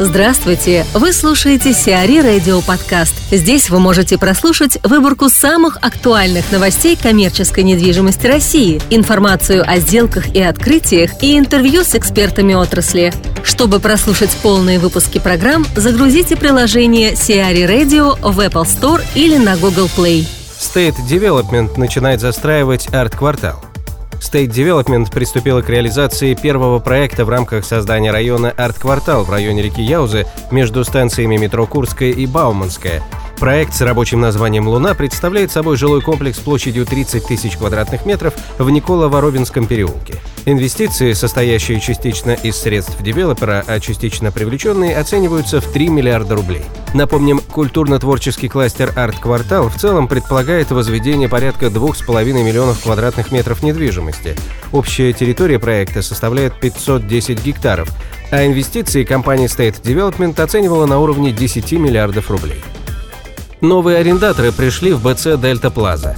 Здравствуйте! Вы слушаете Сиари Радио Подкаст. Здесь вы можете прослушать выборку самых актуальных новостей коммерческой недвижимости России, информацию о сделках и открытиях и интервью с экспертами отрасли. Чтобы прослушать полные выпуски программ, загрузите приложение Сиари Radio в Apple Store или на Google Play. State Development начинает застраивать арт-квартал – State Development приступила к реализации первого проекта в рамках создания района «Арт-квартал» в районе реки Яузы между станциями метро Курская и Бауманская – Проект с рабочим названием «Луна» представляет собой жилой комплекс площадью 30 тысяч квадратных метров в Николо-Воробинском переулке. Инвестиции, состоящие частично из средств девелопера, а частично привлеченные, оцениваются в 3 миллиарда рублей. Напомним, культурно-творческий кластер «Арт-квартал» в целом предполагает возведение порядка 2,5 миллионов квадратных метров недвижимости. Общая территория проекта составляет 510 гектаров, а инвестиции компании State Development оценивала на уровне 10 миллиардов рублей. Новые арендаторы пришли в БЦ «Дельта Плаза».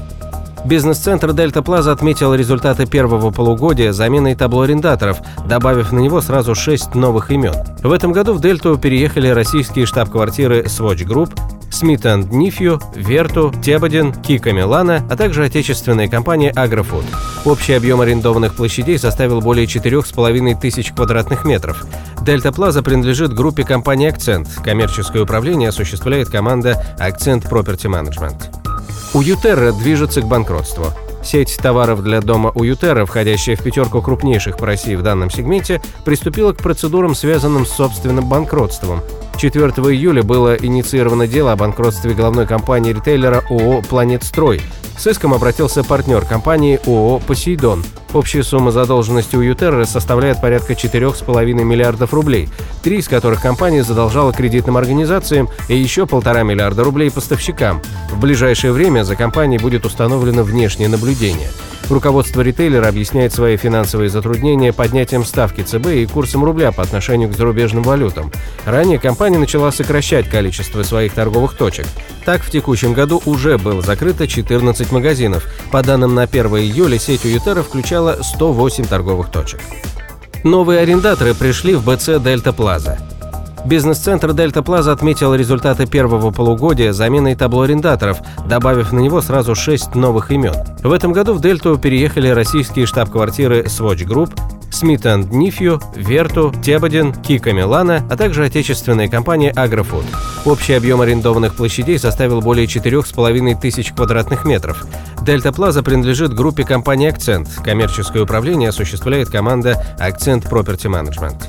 Бизнес-центр «Дельта Плаза» отметил результаты первого полугодия заменой табло арендаторов, добавив на него сразу шесть новых имен. В этом году в «Дельту» переехали российские штаб-квартиры Swatch Group, Смит Нифью, Верту, Тебадин, Кика Милана, а также отечественная компания Агрофуд. Общий объем арендованных площадей составил более 4,5 тысяч квадратных метров. Дельта Плаза принадлежит группе компании «Акцент». Коммерческое управление осуществляет команда «Акцент Property Management». Уютерра движется к банкротству. Сеть товаров для дома Уютера, входящая в пятерку крупнейших по России в данном сегменте, приступила к процедурам, связанным с собственным банкротством. 4 июля было инициировано дело о банкротстве главной компании ритейлера ООО «Планетстрой». С иском обратился партнер компании ООО «Посейдон». Общая сумма задолженности у Ютерры составляет порядка 4,5 миллиардов рублей, три из которых компания задолжала кредитным организациям и еще полтора миллиарда рублей поставщикам. В ближайшее время за компанией будет установлено внешнее наблюдение – Руководство ритейлера объясняет свои финансовые затруднения поднятием ставки ЦБ и курсом рубля по отношению к зарубежным валютам. Ранее компания начала сокращать количество своих торговых точек. Так, в текущем году уже было закрыто 14 магазинов. По данным на 1 июля, сеть Уютера включала 108 торговых точек. Новые арендаторы пришли в БЦ «Дельта Плаза». Бизнес-центр «Дельта Плаза» отметил результаты первого полугодия заменой табло арендаторов, добавив на него сразу шесть новых имен. В этом году в «Дельту» переехали российские штаб-квартиры Swatch Group, Смит Нифью, Верту, Тебадин, Кика Милана, а также отечественная компания Агрофуд. Общий объем арендованных площадей составил более 4,5 тысяч квадратных метров. Дельта Плаза принадлежит группе компании «Акцент». Коммерческое управление осуществляет команда «Акцент Property Management».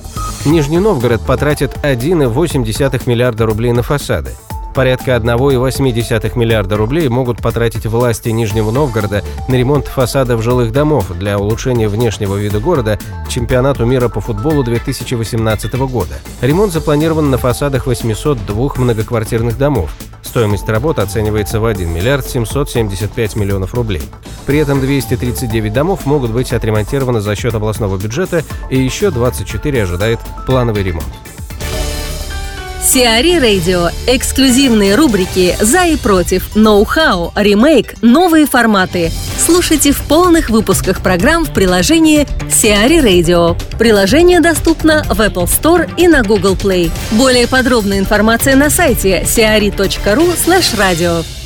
Нижний Новгород потратит 1,8 миллиарда рублей на фасады. Порядка 1,8 миллиарда рублей могут потратить власти Нижнего Новгорода на ремонт фасадов жилых домов для улучшения внешнего вида города к чемпионату мира по футболу 2018 года. Ремонт запланирован на фасадах 802 многоквартирных домов. Стоимость работы оценивается в 1 миллиард 775 миллионов рублей. При этом 239 домов могут быть отремонтированы за счет областного бюджета и еще 24 ожидает плановый ремонт. Сиари Радио. Эксклюзивные рубрики «За и против», «Ноу-хау», «Ремейк», «Новые форматы». Слушайте в полных выпусках программ в приложении Сиари Radio. Приложение доступно в Apple Store и на Google Play. Более подробная информация на сайте siari.ru slash radio.